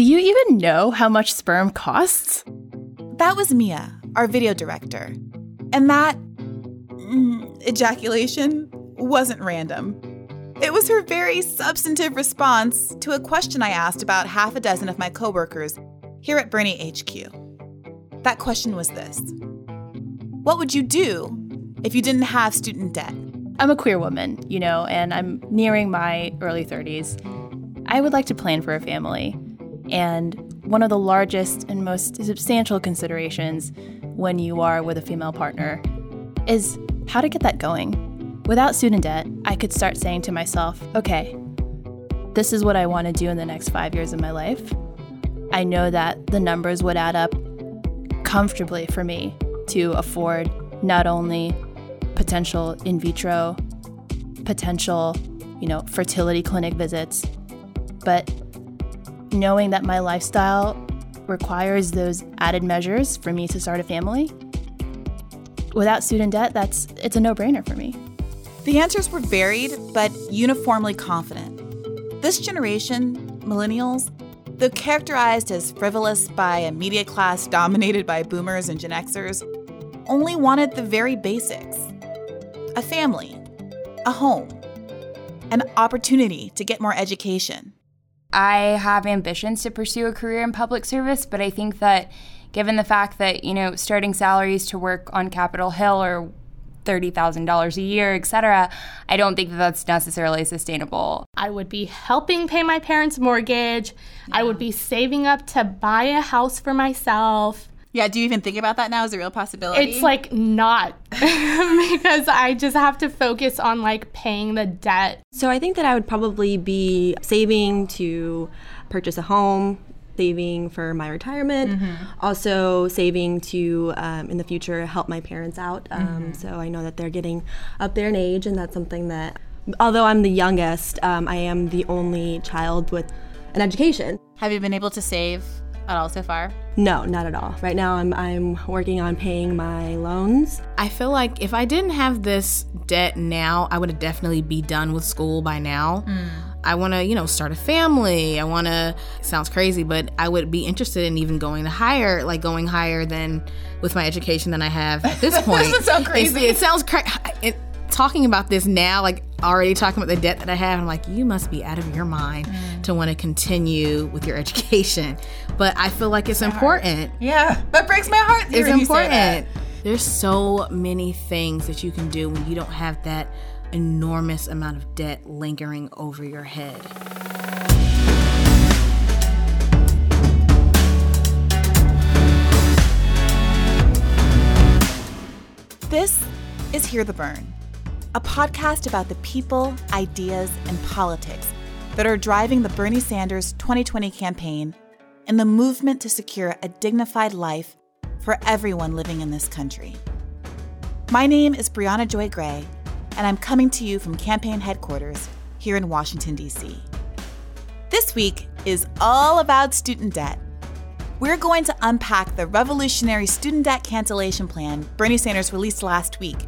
Do you even know how much sperm costs? That was Mia, our video director. And that mm, ejaculation wasn't random. It was her very substantive response to a question I asked about half a dozen of my coworkers here at Bernie HQ. That question was this What would you do if you didn't have student debt? I'm a queer woman, you know, and I'm nearing my early 30s. I would like to plan for a family. And one of the largest and most substantial considerations when you are with a female partner is how to get that going. Without student debt, I could start saying to myself, okay, this is what I want to do in the next five years of my life. I know that the numbers would add up comfortably for me to afford not only potential in vitro, potential, you know, fertility clinic visits, but knowing that my lifestyle requires those added measures for me to start a family. Without student debt, that's it's a no-brainer for me. The answers were varied but uniformly confident. This generation, millennials, though characterized as frivolous by a media class dominated by boomers and Gen Xers, only wanted the very basics a family, a home, an opportunity to get more education. I have ambitions to pursue a career in public service, but I think that given the fact that, you know, starting salaries to work on Capitol Hill are $30,000 a year, etc., I don't think that that's necessarily sustainable. I would be helping pay my parents' mortgage. Yeah. I would be saving up to buy a house for myself. Yeah, do you even think about that now as a real possibility? It's like not because I just have to focus on like paying the debt. So I think that I would probably be saving to purchase a home, saving for my retirement, mm-hmm. also saving to um, in the future help my parents out. Um, mm-hmm. So I know that they're getting up there in age, and that's something that, although I'm the youngest, um, I am the only child with an education. Have you been able to save at all so far? No, not at all. Right now, I'm I'm working on paying my loans. I feel like if I didn't have this debt now, I would definitely be done with school by now. Mm. I want to, you know, start a family. I want to, sounds crazy, but I would be interested in even going to higher, like going higher than with my education than I have at this point. doesn't sound crazy. It, it sounds crazy. Talking about this now, like already talking about the debt that I have, I'm like, you must be out of your mind mm. to want to continue with your education. But I feel like it's important. Heart. Yeah, that breaks my heart. It's important. There's so many things that you can do when you don't have that enormous amount of debt lingering over your head. This is Hear the Bern, a podcast about the people, ideas, and politics that are driving the Bernie Sanders 2020 campaign and the movement to secure a dignified life for everyone living in this country. My name is Briahna Joy Gray, and I'm coming to you from campaign headquarters here in Washington, D.C. This week is all about student debt. We're going to unpack the revolutionary student debt cancellation plan Bernie Sanders released last week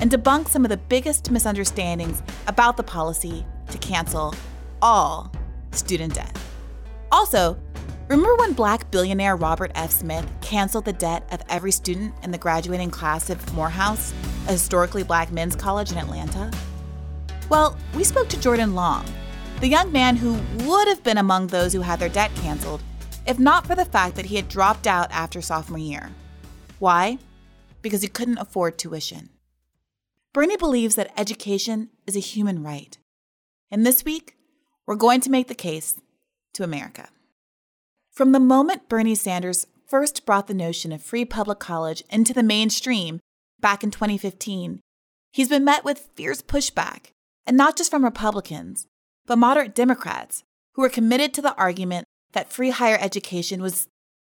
and debunk some of the biggest misunderstandings about the policy to cancel all student debt. Also, remember when black billionaire Robert F. Smith canceled the debt of every student in the graduating class of Morehouse, a historically black men's college in Atlanta? Well, we spoke to Jordan Long, the young man who would have been among those who had their debt canceled if not for the fact that he had dropped out after sophomore year. Why? Because he couldn't afford tuition. Bernie believes that education is a human right. And this week, we're going to make the case to America. From the moment Bernie Sanders first brought the notion of free public college into the mainstream back in 2015, he's been met with fierce pushback, and not just from Republicans, but moderate Democrats who are committed to the argument that free higher education was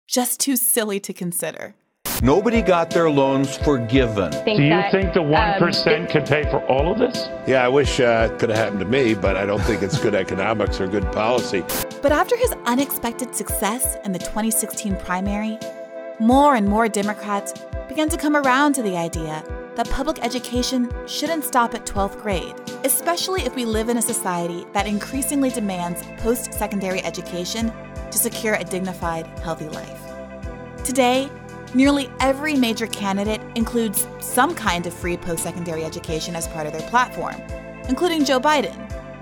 just too silly to consider. Nobody got their loans forgiven. Do you that, think the 1% um, could pay for all of this? Yeah, I wish uh, it could have happened to me, but I don't think it's good economics or good policy. But after his unexpected success in the 2016 primary, more and more Democrats began to come around to the idea that public education shouldn't stop at 12th grade especially if we live in a society that increasingly demands post secondary education to secure a dignified, healthy life. Today, nearly every major candidate includes some kind of free post secondary education as part of their platform, including Joe Biden,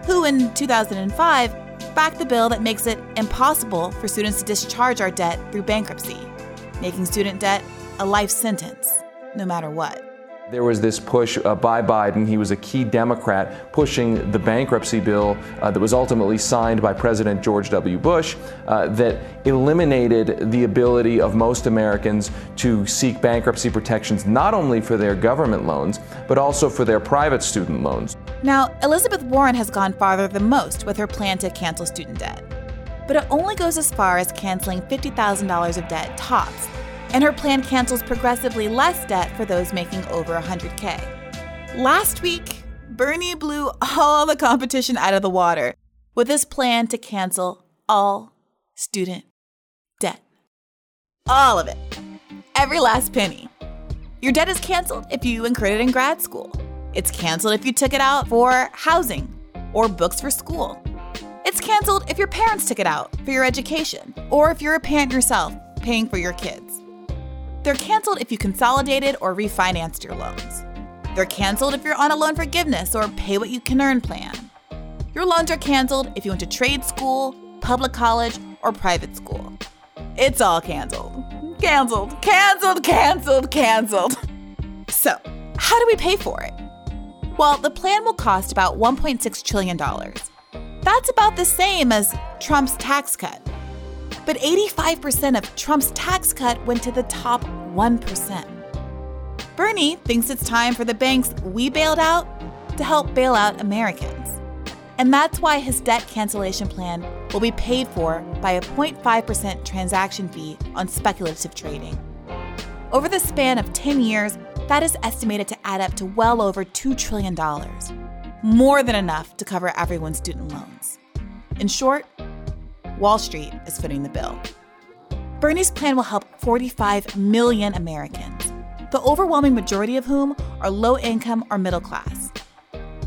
who in 2005 backed the bill that makes it impossible for students to discharge our debt through bankruptcy, making student debt a life sentence, no matter what. There was this push uh, by Biden. He was a key Democrat pushing the bankruptcy bill uh, that was ultimately signed by President George W. Bush uh, that eliminated the ability of most Americans to seek bankruptcy protections not only for their government loans, but also for their private student loans. Now, Elizabeth Warren has gone farther than most with her plan to cancel student debt. But it only goes as far as canceling $50,000 of debt tops and her plan cancels progressively less debt for those making over 100K. Last week, Bernie blew all the competition out of the water with his plan to cancel all student debt. All of it. Every last penny. Your debt is canceled if you incurred it in grad school. It's canceled if you took it out for housing or books for school. It's canceled if your parents took it out for your education or if you're a parent yourself paying for your kids. They're canceled if you consolidated or refinanced your loans. They're canceled if you're on a loan forgiveness or pay what you can earn plan. Your loans are canceled if you went to trade school, public college, or private school. It's all canceled. Canceled, canceled, canceled, canceled. So, how do we pay for it? Well, the plan will cost about $1.6 trillion. That's about the same as Trump's tax cut. But 85% of Trump's tax cut went to the top 1%. Bernie thinks it's time for the banks we bailed out to help bail out Americans. And that's why his debt cancellation plan will be paid for by a 0.5% transaction fee on speculative trading. Over the span of 10 years, that is estimated to add up to well over $2 trillion, more than enough to cover everyone's student loans. In short, Wall Street is footing the bill. Bernie's plan will help 45 million Americans, the overwhelming majority of whom are low income or middle class.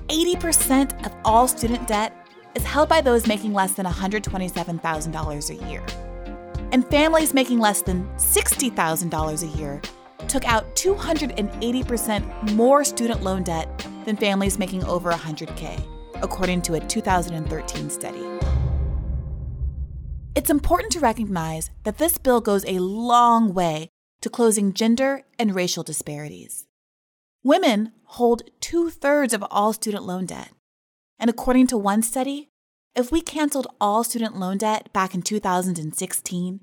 80% of all student debt is held by those making less than $127,000 a year. And families making less than $60,000 a year took out 280% more student loan debt than families making over 100K, according to a 2013 study. It's important to recognize that this bill goes a long way to closing gender and racial disparities. Women hold two thirds of all student loan debt. And according to one study, if we canceled all student loan debt back in 2016,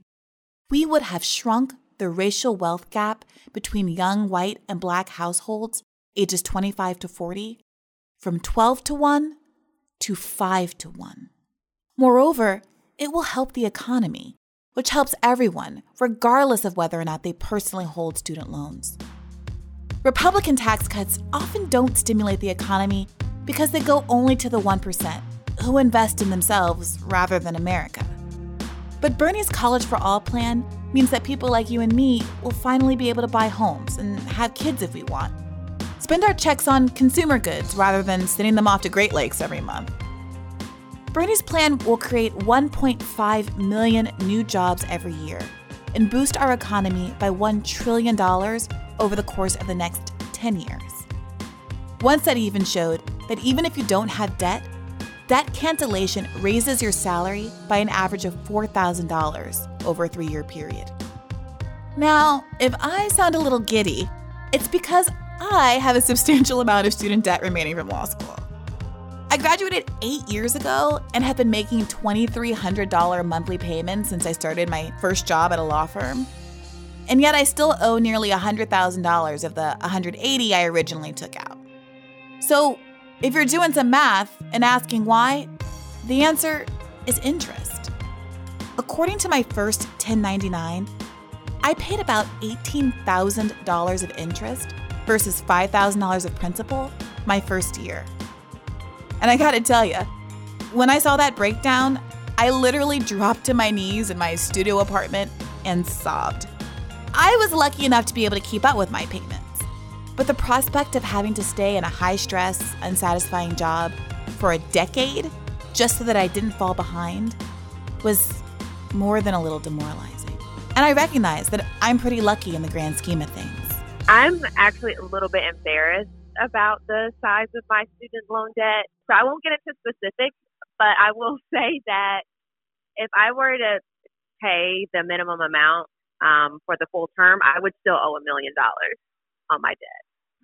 we would have shrunk the racial wealth gap between young white and black households ages 25 to 40 from 12 to 1 to 5 to 1. Moreover, it will help the economy, which helps everyone, regardless of whether or not they personally hold student loans. Republican tax cuts often don't stimulate the economy because they go only to the 1% who invest in themselves rather than America. But Bernie's College for All plan means that people like you and me will finally be able to buy homes and have kids if we want. Spend our checks on consumer goods rather than sending them off to Great Lakes every month. Bernie's plan will create 1.5 million new jobs every year and boost our economy by $1 trillion over the course of the next 10 years. One study even showed that even if you don't have debt, debt cancellation raises your salary by an average of $4,000 over a three year period. Now, if I sound a little giddy, it's because I have a substantial amount of student debt remaining from law school. I graduated eight years ago and have been making $2,300 monthly payments since I started my first job at a law firm. And yet I still owe nearly $100,000 of the 180 I originally took out. So, if you're doing some math and asking why, the answer is interest. According to my first 1099, I paid about $18,000 of interest versus $5,000 of principal my first year. And I gotta tell you, when I saw that breakdown, I literally dropped to my knees in my studio apartment and sobbed. I was lucky enough to be able to keep up with my payments. But the prospect of having to stay in a high stress, unsatisfying job for a decade just so that I didn't fall behind was more than a little demoralizing. And I recognize that I'm pretty lucky in the grand scheme of things. I'm actually a little bit embarrassed about the size of my student loan debt. So I won't get into specifics, but I will say that if I were to pay the minimum amount um, for the full term, I would still owe a million dollars on my debt.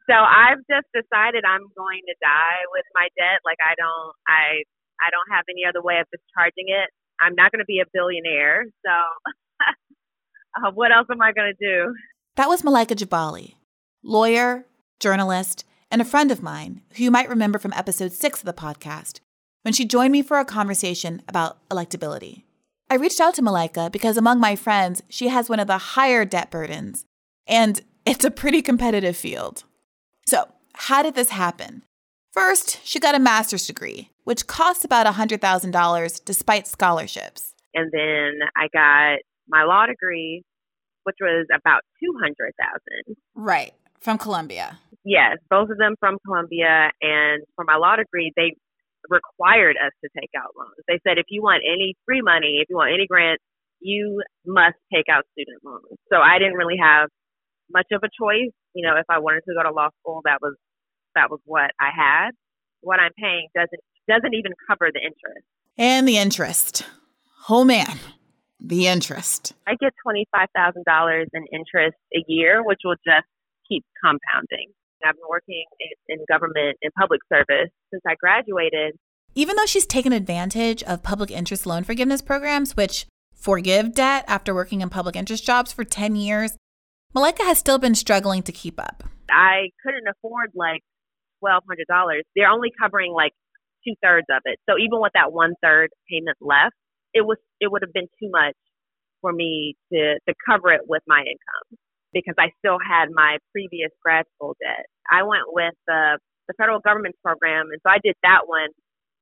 So I've just decided I'm going to die with my debt. Like I don't, I, I don't have any other way of discharging it. I'm not going to be a billionaire. So uh, what else am I going to do? That was Malaika Jabali, lawyer, journalist, and a friend of mine who you might remember from episode six of the podcast when she joined me for a conversation about electability. I reached out to Malaika because among my friends, she has one of the higher debt burdens, and it's a pretty competitive field. So, how did this happen? First, she got a master's degree, which costs about $100,000 despite scholarships. And then I got my law degree, which was about 200,000. Right, from Columbia. Yes, both of them from Columbia. And for my law degree, they required us to take out loans. They said if you want any free money, if you want any grants, you must take out student loans. So I didn't really have much of a choice. You know, if I wanted to go to law school, that was that was what I had. What I'm paying doesn't doesn't even cover the interest. And the interest. Oh man, the interest. I get twenty five thousand dollars in interest a year, which will just keep compounding. I've been working in, in government and public service since I graduated. Even though she's taken advantage of public interest loan forgiveness programs, which forgive debt after working in public interest jobs for 10 years, Malaika has still been struggling to keep up. I couldn't afford like $1,200. They're only covering like two thirds of it. So even with that one third payment left, it was it would have been too much for me to to cover it with my income because I still had my previous grad school debt. I went with the the federal government program, and so I did that one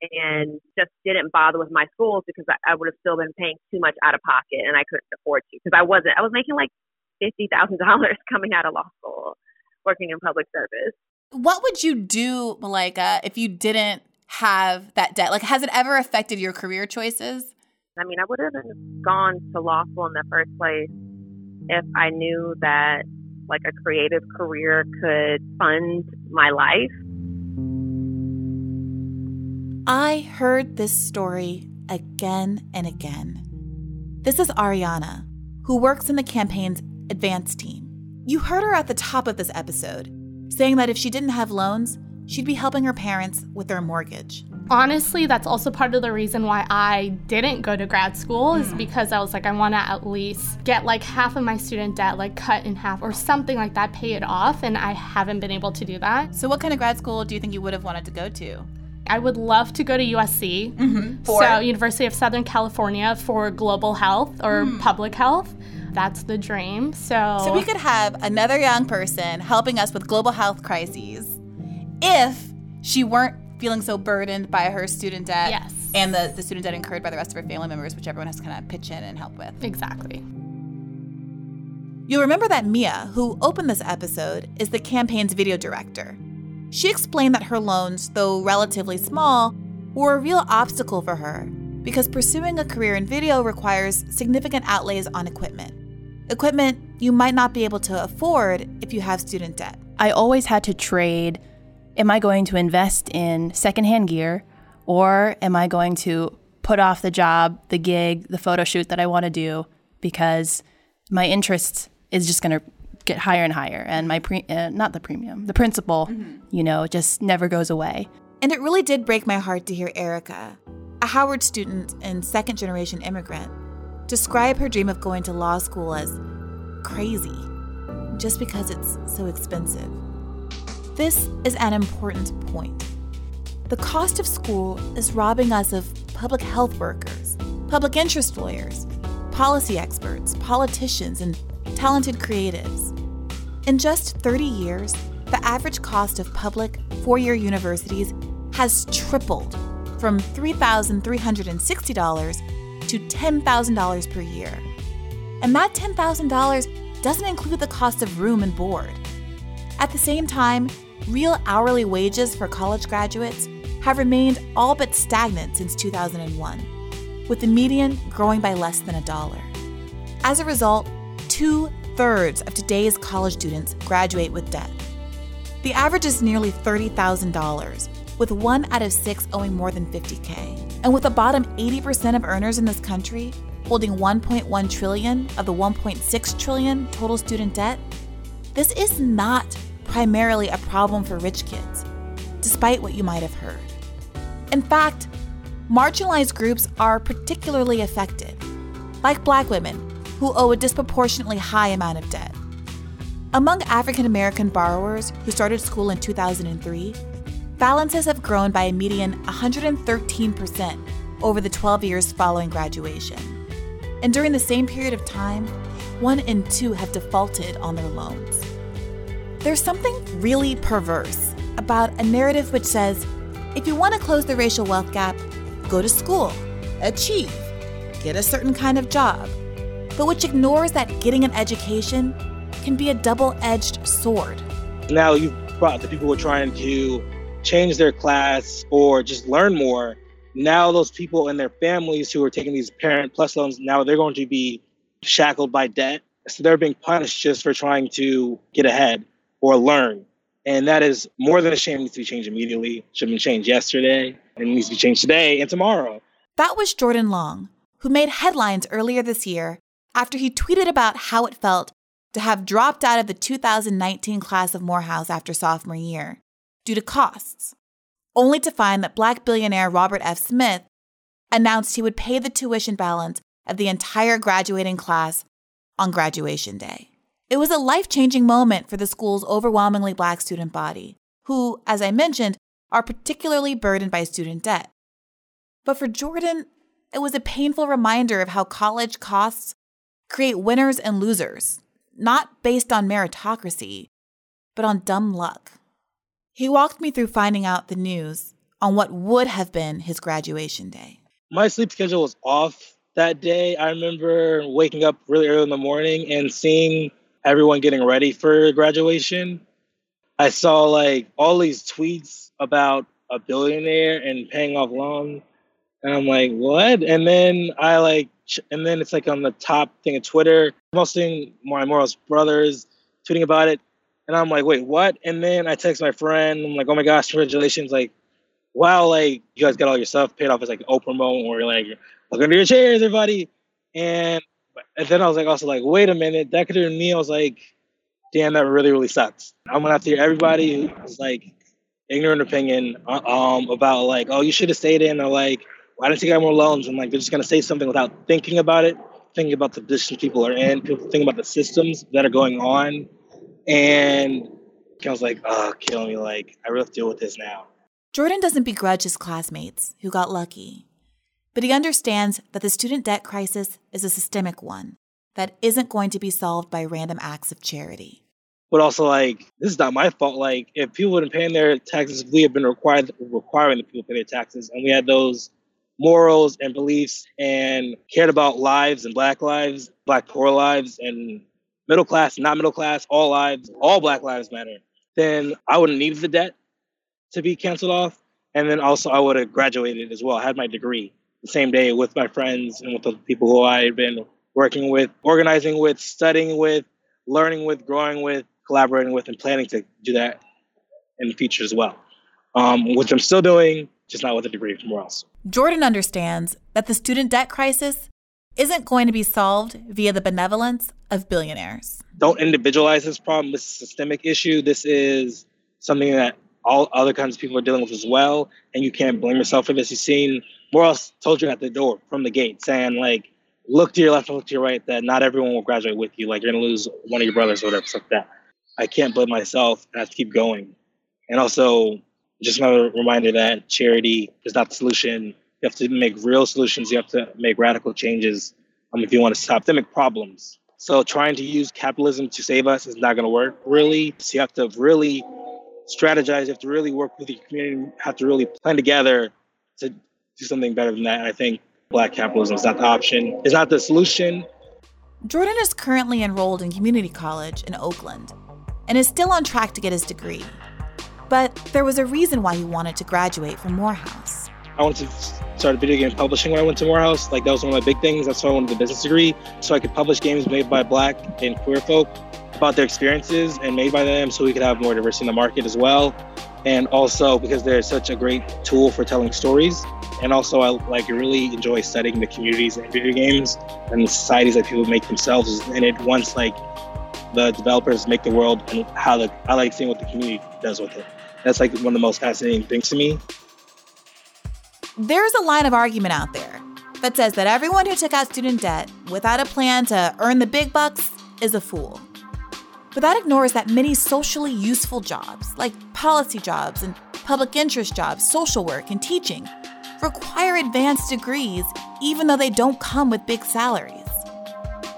and just didn't bother with my schools because I, I would have still been paying too much out of pocket, and I couldn't afford to because I wasn't. I was making like fifty thousand dollars coming out of law school, working in public service. What would you do, Malaika, if you didn't have that debt? Like, has it ever affected your career choices? I mean, I would have gone to law school in the first place if I knew that like a creative career could fund my life. I heard this story again and again. This is Ariana, who works in the campaign's advance team. You heard her at the top of this episode saying that if she didn't have loans, she'd be helping her parents with their mortgage honestly, that's also part of the reason why I didn't go to grad school is mm. because I was like, I want to at least get like half of my student debt like cut in half or something like that, pay it off, and I haven't been able to do that. So, what kind of grad school do you think you would have wanted to go to? I would love to go to USC, mm-hmm. so University of Southern California for global health or mm. public health. That's the dream. So, so we could have another young person helping us with global health crises if she weren't feeling so burdened by her student debt. Yes. And the, the student debt incurred by the rest of her family members, which everyone has to kind of pitch in and help with. Exactly. You'll remember that Mia, who opened this episode, is the campaign's video director. She explained that her loans, though relatively small, were a real obstacle for her because pursuing a career in video requires significant outlays on equipment. Equipment you might not be able to afford if you have student debt. I always had to trade am I going to invest in secondhand gear or am I going to put off the job, the gig, the photo shoot that I want to do because my interest is just going to get higher and higher and my pre uh, not the premium, the principal, mm-hmm. you know, just never goes away. And it really did break my heart to hear Erica, a Howard student and second generation immigrant, describe her dream of going to law school as crazy just because it's so expensive. This is an important point. The cost of school is robbing us of public health workers, public interest lawyers, policy experts, politicians, and talented creatives. In just 30 years, the average cost of public four year universities has tripled from $3,360 to $10,000 per year. And that $10,000 doesn't include the cost of room and board. At the same time, real hourly wages for college graduates have remained all but stagnant since 2001, with the median growing by less than a dollar. As a result, two thirds of today's college students graduate with debt. The average is nearly $30,000, with one out of six owing more than 50K. And with the bottom 80% of earners in this country holding 1.1 trillion of the 1.6 trillion total student debt, this is not primarily a problem for rich kids, despite what you might have heard. In fact, marginalized groups are particularly affected, like black women who owe a disproportionately high amount of debt. Among African American borrowers who started school in 2003, balances have grown by a median 113% over the 12 years following graduation. And during the same period of time, one in two have defaulted on their loans. There's something really perverse about a narrative which says if you want to close the racial wealth gap, go to school, achieve, get a certain kind of job, but which ignores that getting an education can be a double edged sword. Now you've brought the people who are trying to change their class or just learn more. Now those people and their families who are taking these parent plus loans, now they're going to be shackled by debt. So they're being punished just for trying to get ahead or learn. And that is more than a shame needs to be changed immediately. Should have been changed yesterday and needs to be changed today and tomorrow. That was Jordan Long, who made headlines earlier this year after he tweeted about how it felt to have dropped out of the 2019 class of Morehouse after sophomore year due to costs, only to find that black billionaire Robert F. Smith announced he would pay the tuition balance of the entire graduating class on graduation day. It was a life changing moment for the school's overwhelmingly black student body, who, as I mentioned, are particularly burdened by student debt. But for Jordan, it was a painful reminder of how college costs create winners and losers, not based on meritocracy, but on dumb luck. He walked me through finding out the news on what would have been his graduation day. My sleep schedule was off that day. I remember waking up really early in the morning and seeing everyone getting ready for graduation. I saw like all these tweets about a billionaire and paying off loans. And I'm like, what? And then I like, and then it's like on the top thing of Twitter. I'm also seeing my Morehouse brothers tweeting about it. And I'm like, wait, what? And then I text my friend. I'm like, oh my gosh, congratulations. Like, wow, like you guys got all your stuff paid off as like Oprah moment where you're like, look under your chairs, everybody. And, and then I was like, also like, wait a minute, that could have been me. I was like, damn, that really, really sucks. I'm gonna have to hear everybody who's like ignorant opinion uh, um about like, oh, you should have stayed in, or like, why didn't you get more loans? And like, they're just gonna say something without thinking about it, thinking about the position people are in, people thinking about the systems that are going on, and I was like, oh, kill me. Like, I really have to deal with this now. Jordan doesn't begrudge his classmates who got lucky, but he understands that the student debt crisis is a systemic one that isn't going to be solved by random acts of charity. But also, like, this is not my fault. Like, if people had been paying their taxes, if we had been required requiring the people pay their taxes, and we had those morals and beliefs and cared about lives and black lives, black poor lives, and middle class, not middle class, all lives, all black lives matter, then I wouldn't need the debt to be canceled off. And then also I would have graduated as well, had my degree the same day with my friends and with the people who I had been working with, organizing with, studying with, learning with, growing with, collaborating with, and planning to do that in the future as well. Um, which I'm still doing, just not with a degree from where else. Jordan understands that the student debt crisis isn't going to be solved via the benevolence of billionaires. Don't individualize this problem. This is a systemic issue. This is something that all other kinds of people are dealing with as well. And you can't blame yourself for this. You've seen Morehouse told you at the door from the gate saying, like, look to your left look to your right, that not everyone will graduate with you. Like, you're to lose one of your brothers or whatever, stuff like that. I can't blame myself. I have to keep going. And also, just another reminder that charity is not the solution. You have to make real solutions. You have to make radical changes um, if you want to stop systemic problems. So trying to use capitalism to save us is not going to work, really. So you have to really strategize. You have to really work with your community. You have to really plan together to do something better than that. I think black capitalism is not the option. It's not the solution. Jordan is currently enrolled in community college in Oakland and is still on track to get his degree. But there was a reason why he wanted to graduate from Morehouse. I wanted to start video game publishing when I went to Morehouse. Like that was one of my big things. That's why I wanted the business degree, so I could publish games made by Black and queer folk about their experiences and made by them, so we could have more diversity in the market as well. And also because they're such a great tool for telling stories. And also, I like really enjoy studying the communities in video games and the societies that people make themselves in it. Once like the developers make the world and how the I like seeing what the community does with it. That's like one of the most fascinating things to me. There's a line of argument out there that says that everyone who took out student debt without a plan to earn the big bucks is a fool. But that ignores that many socially useful jobs, like policy jobs and public interest jobs, social work, and teaching, require advanced degrees even though they don't come with big salaries.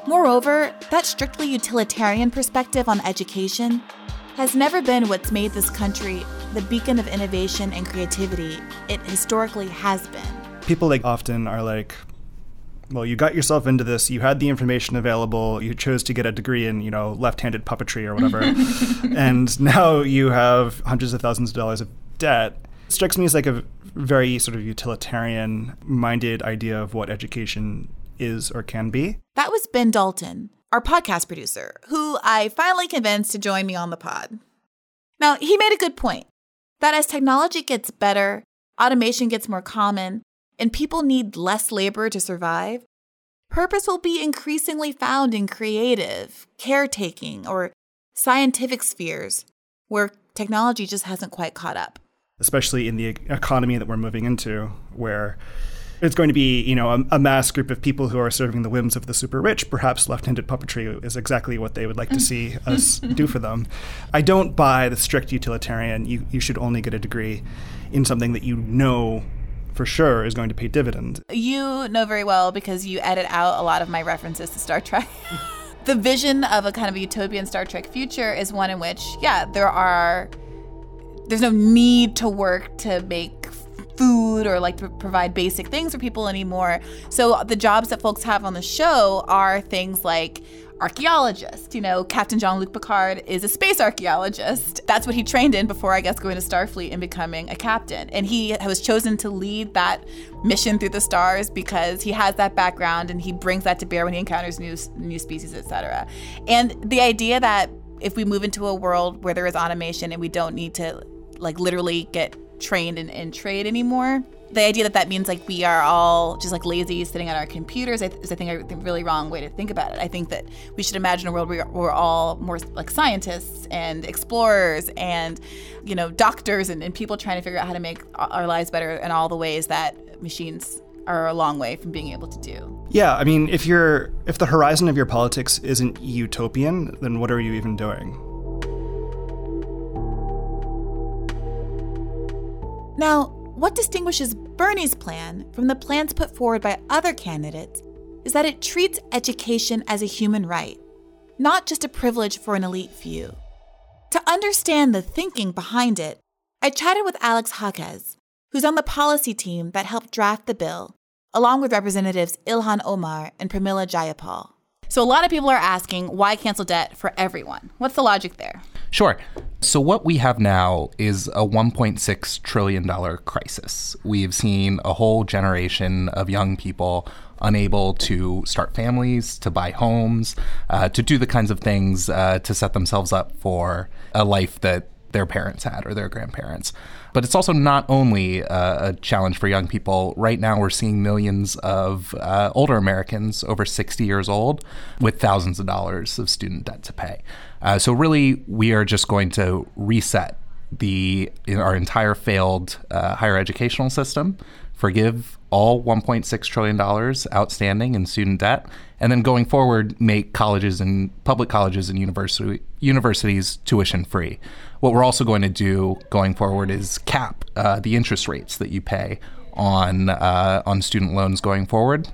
Moreover, that strictly utilitarian perspective on education has never been what's made this country the beacon of innovation and creativity it historically has been. People like often are like, well, you got yourself into this, you had the information available, you chose to get a degree in, you know, left-handed puppetry or whatever. and now you have hundreds of thousands of dollars of debt. It strikes me as like a very sort of utilitarian minded idea of what education is or can be. That was Ben Dalton, our podcast producer, who I finally convinced to join me on the pod. Now, he made a good point that as technology gets better, automation gets more common, and people need less labor to survive, purpose will be increasingly found in creative, caretaking, or scientific spheres where technology just hasn't quite caught up. Especially in the economy that we're moving into, where it's going to be, you know, a, a, mass group of people who are serving the whims of the super rich. Perhaps left-handed puppetry is exactly what they would like to see us do for them. I don't buy the strict utilitarian. You you should only get a degree in something that you know for sure is going to pay dividends. You know very well because you edit out a lot of my references to Star Trek. the vision of a kind of utopian Star Trek future is one in which, yeah, there are there's no need to work to make food or like to provide basic things for people anymore. So the jobs that folks have on the show are things like archaeologist. You know, Captain Jean Luc Picard is a space archaeologist. That's what he trained in before, I guess, going to Starfleet and becoming a captain. And he was chosen to lead that mission through the stars because he has that background and he brings that to bear when he encounters new new species, etc. And the idea that if we move into a world where there is automation and we don't need to like literally get trained in, in trade anymore. The idea that that means like we are all just like lazy sitting on our computers is I think a really wrong way to think about it. I think that we should imagine a world where we're all more like scientists and explorers and you know doctors and, and people trying to figure out how to make our lives better in all the ways that machines are a long way from being able to do. Yeah, I mean, if you're if the horizon of your politics isn't utopian, then what are you even doing? Now, what distinguishes Bernie's plan from the plans put forward by other candidates is that it treats education as a human right, not just a privilege for an elite few. To understand the thinking behind it, I chatted with Alex Jaquez, who's on the policy team that helped draft the bill, along with Representatives Ilhan Omar and Pramila Jayapal. So, a lot of people are asking why cancel debt for everyone? What's the logic there? Sure. So, what we have now is a $1.6 trillion crisis. We've seen a whole generation of young people unable to start families, to buy homes, uh, to do the kinds of things uh, to set themselves up for a life that their parents had or their grandparents. But it's also not only uh, a challenge for young people. Right now, we're seeing millions of uh, older Americans over 60 years old with thousands of dollars of student debt to pay. Uh, so, really, we are just going to reset the our entire failed uh, higher educational system, forgive all 1.6 trillion dollars outstanding in student debt, and then going forward, make colleges and public colleges and university universities tuition free. What we're also going to do going forward is cap uh, the interest rates that you pay on uh, on student loans going forward.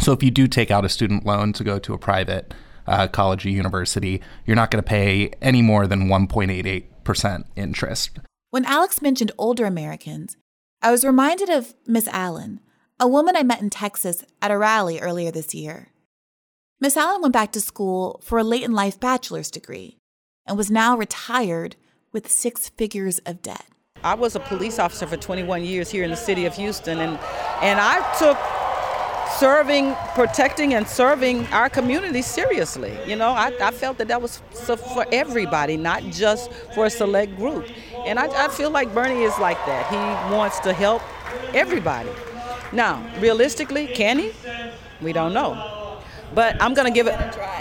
So if you do take out a student loan to go to a private uh, college or university, you're not going to pay any more than 1.88% interest. When Alex mentioned older Americans, I was reminded of Miss Allen, a woman I met in Texas at a rally earlier this year. Miss Allen went back to school for a late in life bachelor's degree and was now retired with six figures of debt. I was a police officer for 21 years here in the city of Houston, and, and I took serving, protecting, and serving our community seriously. You know, I, I felt that that was for everybody, not just for a select group. And I, I feel like Bernie is like that. He wants to help everybody. Now, realistically, can he? We don't know. But I'm gonna give it.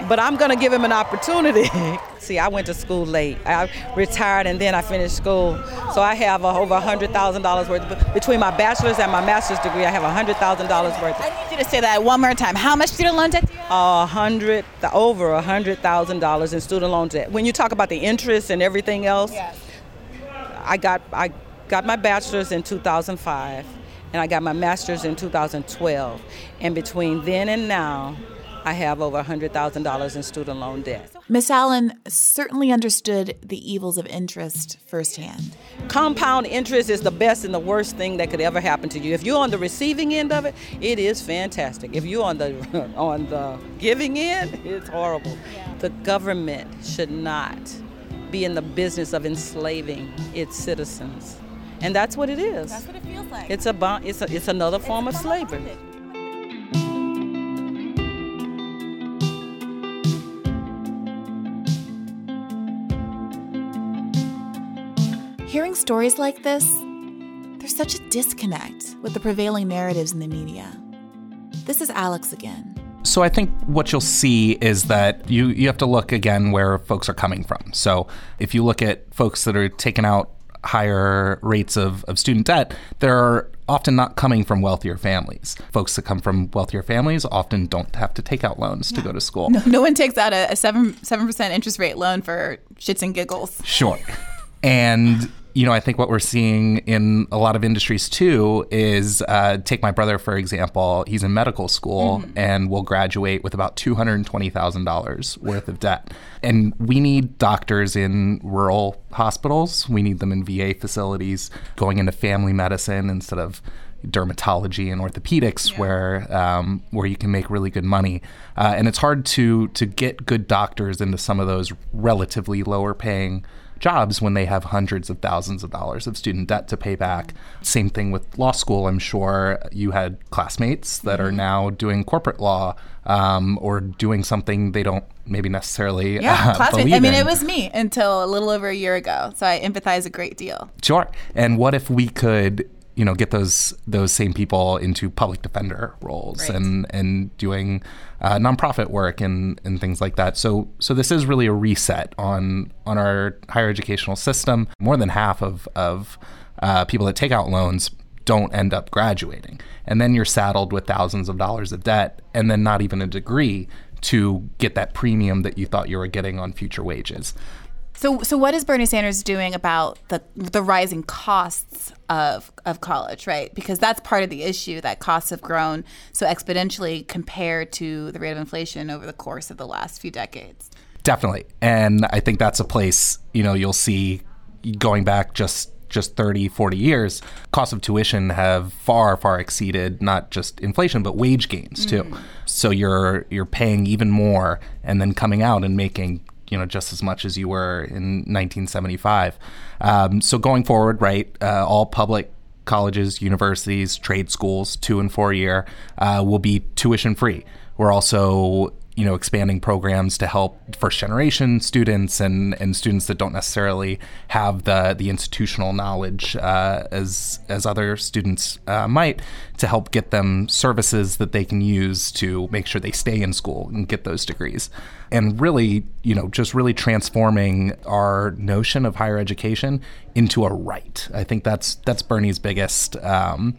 But I'm gonna give him an opportunity. See, I went to school late. I retired and then I finished school, so I have uh, over hundred thousand dollars worth between my bachelor's and my master's degree. I have hundred thousand dollars worth. Of, I need you to say that one more time. How much student loan debt do you have? A hundred, over a hundred thousand dollars in student loan debt. When you talk about the interest and everything else, yes. I got I got my bachelor's in 2005 and I got my master's in 2012. And between then and now, I have over $100,000 in student loan debt. Miss Allen certainly understood the evils of interest firsthand. Compound interest is the best and the worst thing that could ever happen to you. If you're on the receiving end of it, it is fantastic. If you're on the on the giving end, it's horrible. Yeah. The government should not be in the business of enslaving its citizens. And that's what it is. That's what it feels like. It's a it's a, it's another it's form of slavery. Hearing stories like this, there's such a disconnect with the prevailing narratives in the media. This is Alex again. So I think what you'll see is that you you have to look again where folks are coming from. So if you look at folks that are taking out higher rates of, of student debt, they're often not coming from wealthier families. Folks that come from wealthier families often don't have to take out loans yeah. to go to school. No, no one takes out a, a 7 7% interest rate loan for shits and giggles. Sure. And you know, I think what we're seeing in a lot of industries too is uh, take my brother, for example. He's in medical school mm-hmm. and will graduate with about $220,000 worth of debt. And we need doctors in rural hospitals, we need them in VA facilities, going into family medicine instead of dermatology and orthopedics yeah. where um, where you can make really good money uh, and it's hard to to get good doctors into some of those relatively lower paying jobs when they have hundreds of thousands of dollars of student debt to pay back. Same thing with law school. I'm sure you had classmates that are mm-hmm. now doing corporate law um, or doing something they don't maybe necessarily yeah, uh, classmates. I mean, in. it was me until a little over a year ago, so I empathize a great deal. Sure. And what if we could you know get those those same people into public defender roles right. and and doing uh, nonprofit work and and things like that. So so this is really a reset on on our higher educational system. More than half of of uh, people that take out loans don't end up graduating, and then you're saddled with thousands of dollars of debt, and then not even a degree to get that premium that you thought you were getting on future wages. So, so what is Bernie Sanders doing about the the rising costs of of college, right? Because that's part of the issue that costs have grown so exponentially compared to the rate of inflation over the course of the last few decades. Definitely, and I think that's a place you know you'll see going back just just 30 40 years costs of tuition have far far exceeded not just inflation but wage gains too mm. so you're you're paying even more and then coming out and making you know just as much as you were in 1975. Um, so going forward, right, uh, all public colleges, universities, trade schools, two and four year, uh, will be tuition free. We're also you know expanding programs to help first generation students and and students that don't necessarily have the the institutional knowledge uh, as as other students uh, might to help get them services that they can use to make sure they stay in school and get those degrees. And really you know just really transforming our notion of higher education into a right. I think that's that's Bernie's biggest um,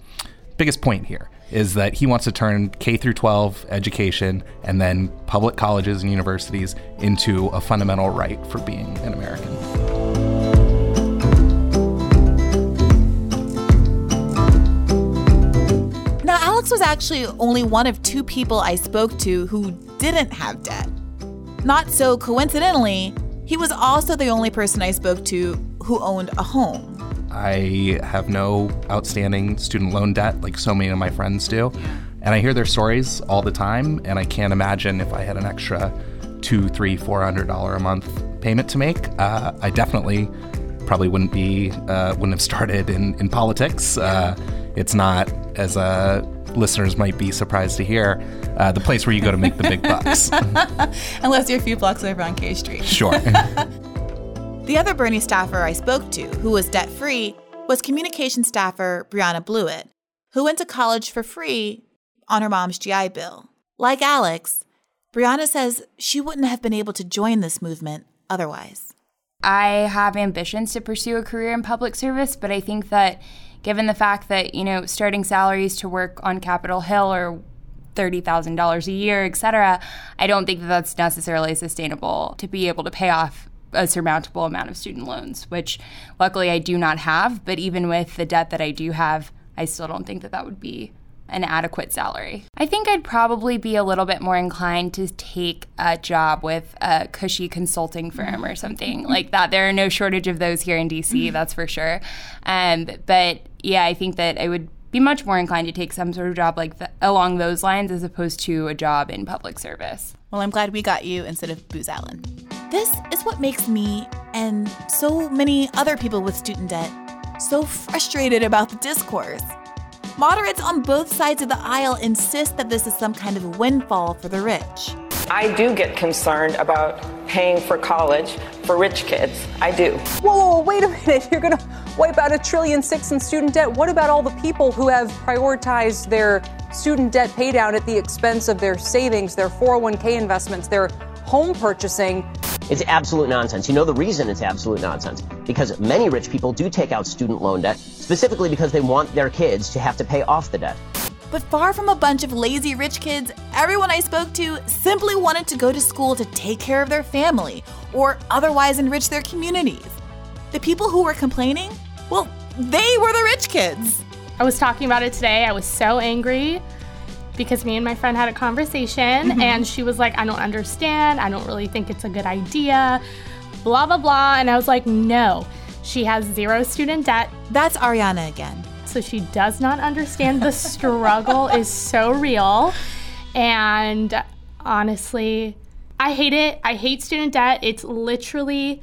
biggest point here is that he wants to turn K through 12 education and then public colleges and universities into a fundamental right for being an American. Now, Alex was actually only one of two people I spoke to who didn't have debt. Not so coincidentally, he was also the only person I spoke to who owned a home. I have no outstanding student loan debt like so many of my friends do. And I hear their stories all the time, and I can't imagine if I had an extra two, three, four hundred dollar a month payment to make. Uh, I definitely probably wouldn't be uh, wouldn't have started in in politics. Uh, it's not as uh, listeners might be surprised to hear uh, the place where you go to make the big bucks. Unless you're a few blocks over on K Street. Sure. the other Bernie staffer I spoke to, who was debt free, was communication staffer Brianna Blewett, who went to college for free on her mom's GI Bill. Like Alex, Brianna says she wouldn't have been able to join this movement otherwise. I have ambitions to pursue a career in public service, but I think that given the fact that, you know, starting salaries to work on Capitol Hill are $30,000 a year, et cetera, I don't think that that's necessarily sustainable to be able to pay off a surmountable amount of student loans, which luckily I do not have. But even with the debt that I do have, I still don't think that that would be an adequate salary. I think I'd probably be a little bit more inclined to take a job with a cushy consulting firm or something like that. There are no shortage of those here in DC, that's for sure. Um, but yeah, I think that I would be much more inclined to take some sort of job like th- along those lines as opposed to a job in public service. Well, I'm glad we got you instead of Booz Allen. This is what makes me and so many other people with student debt so frustrated about the discourse. Moderates on both sides of the aisle insist that this is some kind of windfall for the rich. I do get concerned about paying for college for rich kids. I do. Whoa, whoa, whoa wait a minute. You're going to wipe out a trillion six in student debt. What about all the people who have prioritized their student debt paydown at the expense of their savings, their 401k investments, their home purchasing? It's absolute nonsense. You know the reason it's absolute nonsense? Because many rich people do take out student loan debt specifically because they want their kids to have to pay off the debt. But far from a bunch of lazy rich kids, everyone I spoke to simply wanted to go to school to take care of their family or otherwise enrich their communities. The people who were complaining, well, they were the rich kids. I was talking about it today. I was so angry because me and my friend had a conversation mm-hmm. and she was like, I don't understand. I don't really think it's a good idea. Blah, blah, blah. And I was like, no, she has zero student debt. That's Ariana again. So she does not understand the struggle is so real. And honestly, I hate it. I hate student debt. It's literally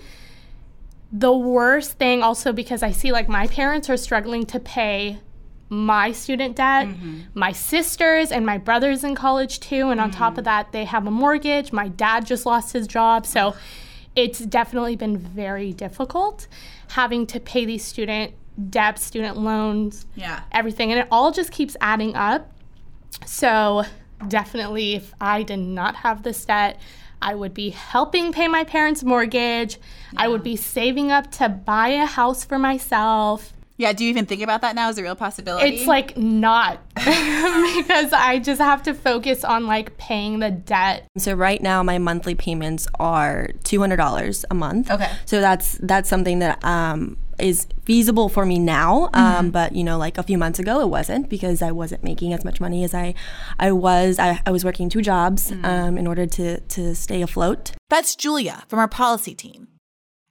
the worst thing also because I see like my parents are struggling to pay my student debt, mm-hmm. my sisters and my brothers in college too. And on mm-hmm. top of that, they have a mortgage. My dad just lost his job. So it's definitely been very difficult having to pay these student debt, student loans, yeah, everything. And it all just keeps adding up. So definitely, if I did not have this debt, I would be helping pay my parents' mortgage. Yeah. I would be saving up to buy a house for myself. Yeah, do you even think about that now as a real possibility? It's like not because I just have to focus on like paying the debt. So right now my monthly payments are $200 a month. Okay. So that's that's something that um is feasible for me now um, mm-hmm. but you know like a few months ago it wasn't because i wasn't making as much money as i i was i, I was working two jobs mm-hmm. um, in order to to stay afloat that's julia from our policy team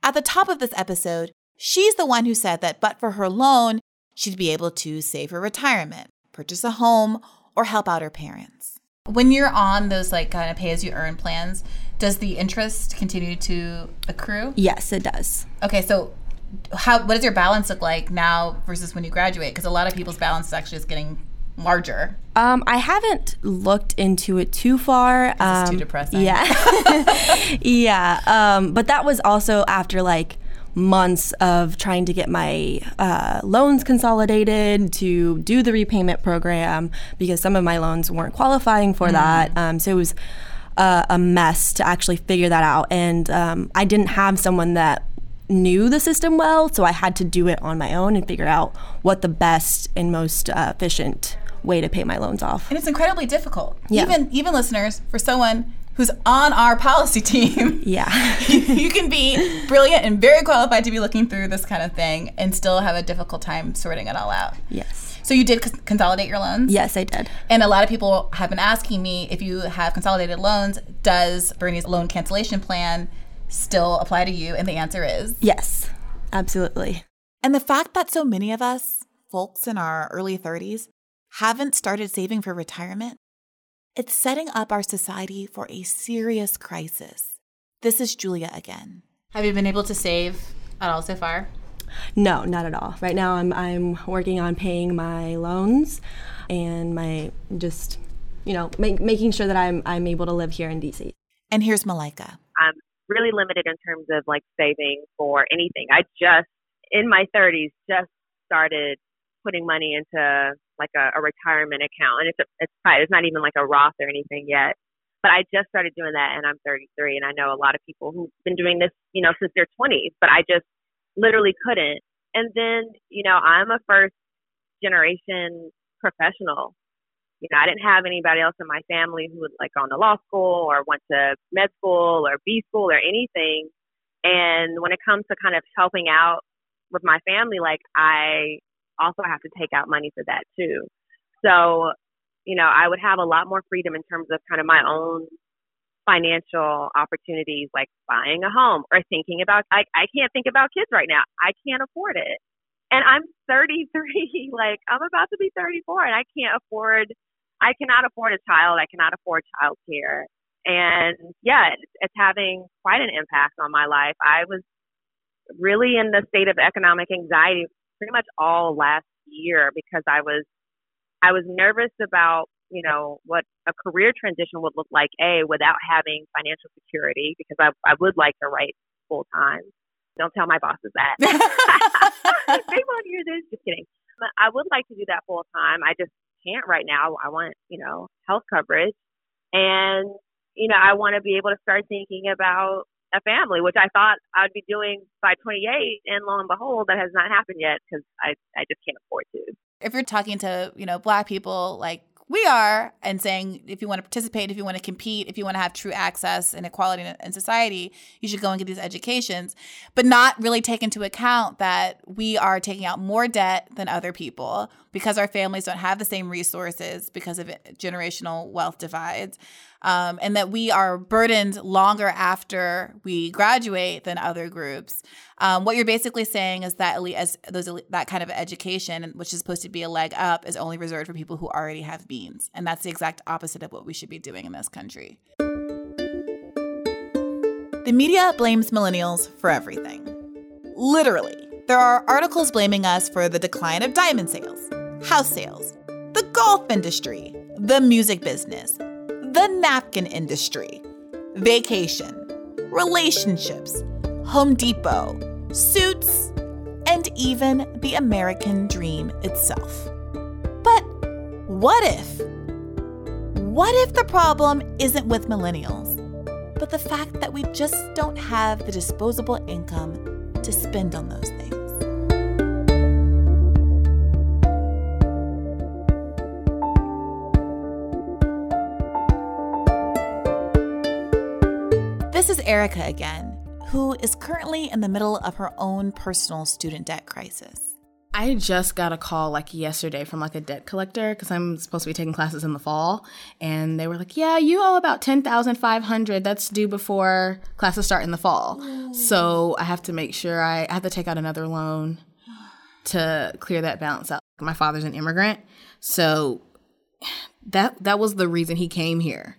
at the top of this episode She's the one who said that but for her loan, she'd be able to save her retirement, purchase a home, or help out her parents. When you're on those like kind of pay as you earn plans, does the interest continue to accrue? Yes, it does. Okay, so how what does your balance look like now versus when you graduate? Because a lot of people's balance is actually is getting larger. Um, I haven't looked into it too far. Um, it's too depressing. Yeah, yeah. Um, but that was also after like months of trying to get my uh, loans consolidated to do the repayment program because some of my loans weren't qualifying for mm. that. Um, so it was uh, a mess to actually figure that out. And um, I didn't have someone that knew the system well, so I had to do it on my own and figure out what the best and most uh, efficient way to pay my loans off. And it's incredibly difficult. Yeah. Even even listeners, for someone who's on our policy team. Yeah. you can be brilliant and very qualified to be looking through this kind of thing and still have a difficult time sorting it all out. Yes. So you did c- consolidate your loans? Yes, I did. And a lot of people have been asking me if you have consolidated loans, does Bernie's loan cancellation plan still apply to you? And the answer is yes, absolutely. And the fact that so many of us, folks in our early 30s, haven't started saving for retirement it's setting up our society for a serious crisis. This is Julia again. Have you been able to save at all so far? No, not at all. Right now, I'm I'm working on paying my loans, and my just you know make, making sure that I'm I'm able to live here in DC. And here's Malaika. I'm really limited in terms of like saving for anything. I just in my 30s just started putting money into like a, a retirement account, and it's a, it's it's not even like a Roth or anything yet. But I just started doing that, and I'm 33, and I know a lot of people who've been doing this, you know, since their 20s. But I just literally couldn't. And then, you know, I'm a first generation professional. You know, I didn't have anybody else in my family who had like gone to law school or went to med school or B school or anything. And when it comes to kind of helping out with my family, like I also have to take out money for that too. So, you know, I would have a lot more freedom in terms of kind of my own financial opportunities like buying a home or thinking about I, I can't think about kids right now. I can't afford it. And I'm 33, like I'm about to be 34 and I can't afford I cannot afford a child. I cannot afford childcare. And yeah, it's, it's having quite an impact on my life. I was really in the state of economic anxiety pretty much all last year because I was I was nervous about you know, what a career transition would look like, A, without having financial security, because I, I would like to write full time. Don't tell my bosses that. they won't hear this. Just kidding. But I would like to do that full time. I just can't right now. I want, you know, health coverage. And, you know, I want to be able to start thinking about a family, which I thought I'd be doing by 28. And lo and behold, that has not happened yet because I, I just can't afford to. If you're talking to, you know, black people like we are and saying if you want to participate, if you want to compete, if you want to have true access and equality in, in, society, you should go and get these educations, but not really take into account that we are taking out more debt than other people because our families don't have the same resources because of generational wealth divides um, and that we are burdened longer after we graduate than other groups. Um, what you're basically saying is that as those that kind of education, which is supposed to be a leg up, is only reserved for people who already have means, and that's the exact opposite of what we should be doing in this country. The media blames millennials for everything. Literally. There are articles blaming us for the decline of diamond sales, house sales, the golf industry, the music business, napkin industry, vacation, relationships, Home Depot, suits, and even the American dream itself. But what if? What if the problem isn't with millennials, but the fact that we just don't have the disposable income to spend on those things? This is Erica again, who is currently in the middle of her own personal student debt crisis. I just got a call like yesterday from like a debt collector because I'm supposed to be taking classes in the fall, and they were like, "Yeah, you owe about ten thousand five hundred. That's due before classes start in the fall. So I have to make sure I, I have to take out another loan to clear that balance out. My father's an immigrant, so that that was the reason he came here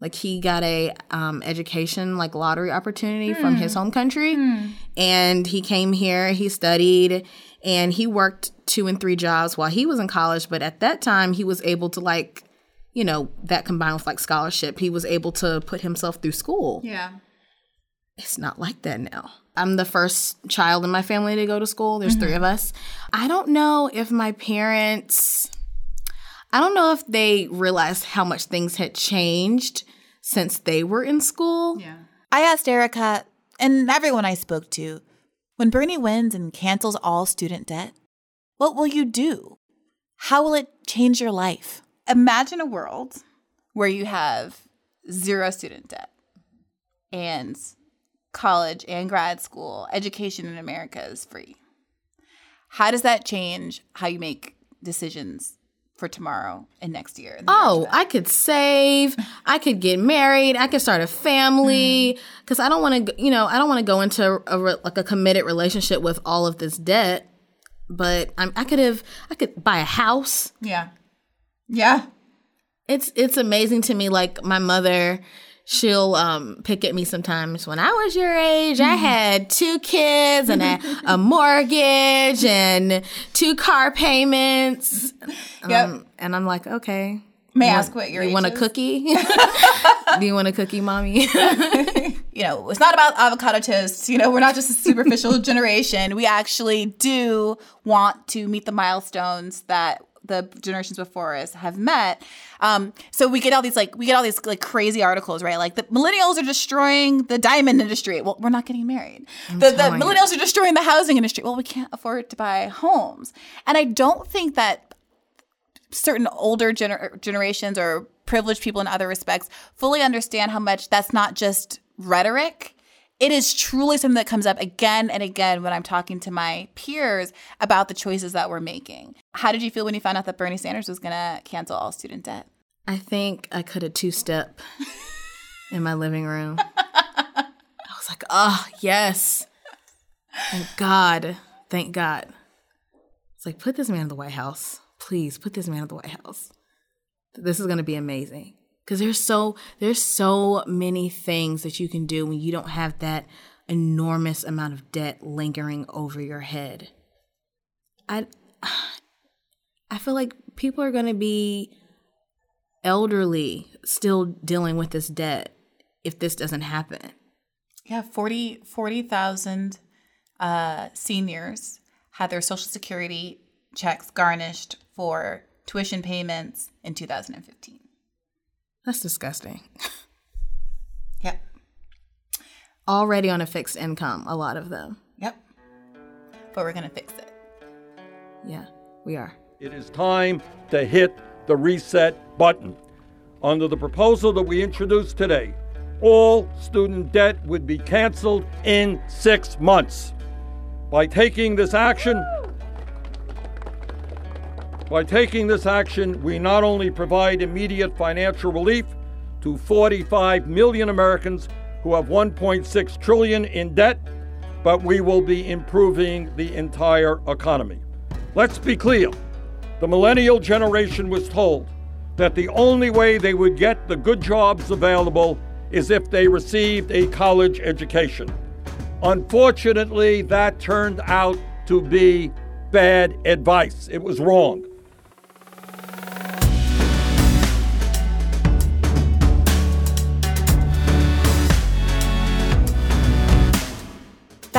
like he got a um, education like lottery opportunity mm. from his hmm. home country mm. and he came here he studied and he worked two and three jobs while he was in college but at that time he was able to like you know that combined with like scholarship he was able to put himself through school yeah it's not like that now i'm the first child in my family to go to school there's mm-hmm. three of us i don't know if my parents I don't know if they realized how much things had changed since they were in school. Yeah. I asked Erica and everyone I spoke to when Bernie wins and cancels all student debt, what will you do? How will it change your life? Imagine a world where you have zero student debt and college and grad school education in America is free. How does that change how you make decisions for tomorrow and next year. And oh, I could save. I could get married. I could start a family because mm. I don't want to. You know, I don't want to go into a, like a committed relationship with all of this debt. But I'm, I could have. I could buy a house. Yeah. Yeah. It's it's amazing to me. Like my mother, she'll um, pick at me sometimes when I was your age. I had two kids and a, a mortgage and two car payments. Yep. Um, and I'm like, okay. May I ask what your You want a cookie? Do you want a cookie, mommy? you know, it's not about avocado toast. You know, we're not just a superficial generation. We actually do want to meet the milestones that the generations before us have met. Um, so we get all these like we get all these like crazy articles, right? Like the millennials are destroying the diamond industry. Well, we're not getting married. The, the telling you. millennials are destroying the housing industry. Well, we can't afford to buy homes. And I don't think that certain older gener- generations or privileged people in other respects fully understand how much that's not just rhetoric. It is truly something that comes up again and again when I'm talking to my peers about the choices that we're making. How did you feel when you found out that Bernie Sanders was going to cancel all student debt? I think I could have two step in my living room. I was like, oh, yes. Thank God. Thank God. It's like, put this man in the White House. Please put this man in the White House. This is going to be amazing. Because there's so there's so many things that you can do when you don't have that enormous amount of debt lingering over your head. I I feel like people are going to be elderly still dealing with this debt if this doesn't happen. Yeah, 40 40,000 uh, seniors had their Social Security checks garnished for tuition payments in 2015. That's disgusting. Yep. Already on a fixed income, a lot of them. Yep. But we're going to fix it. Yeah, we are. It is time to hit the reset button. Under the proposal that we introduced today, all student debt would be canceled in six months. By taking this action, by taking this action, we not only provide immediate financial relief to 45 million Americans who have 1.6 trillion in debt, but we will be improving the entire economy. Let's be clear. The millennial generation was told that the only way they would get the good jobs available is if they received a college education. Unfortunately, that turned out to be bad advice. It was wrong.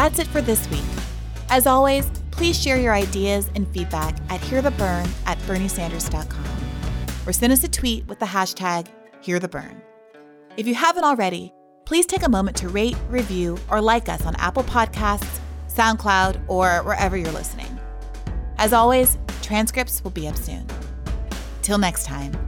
That's it for this week. As always, please share your ideas and feedback at heartheburn at berniesanders.com or send us a tweet with the hashtag heartheburn. If you haven't already, please take a moment to rate, review, or like us on Apple Podcasts, SoundCloud, or wherever you're listening. As always, transcripts will be up soon. Till next time.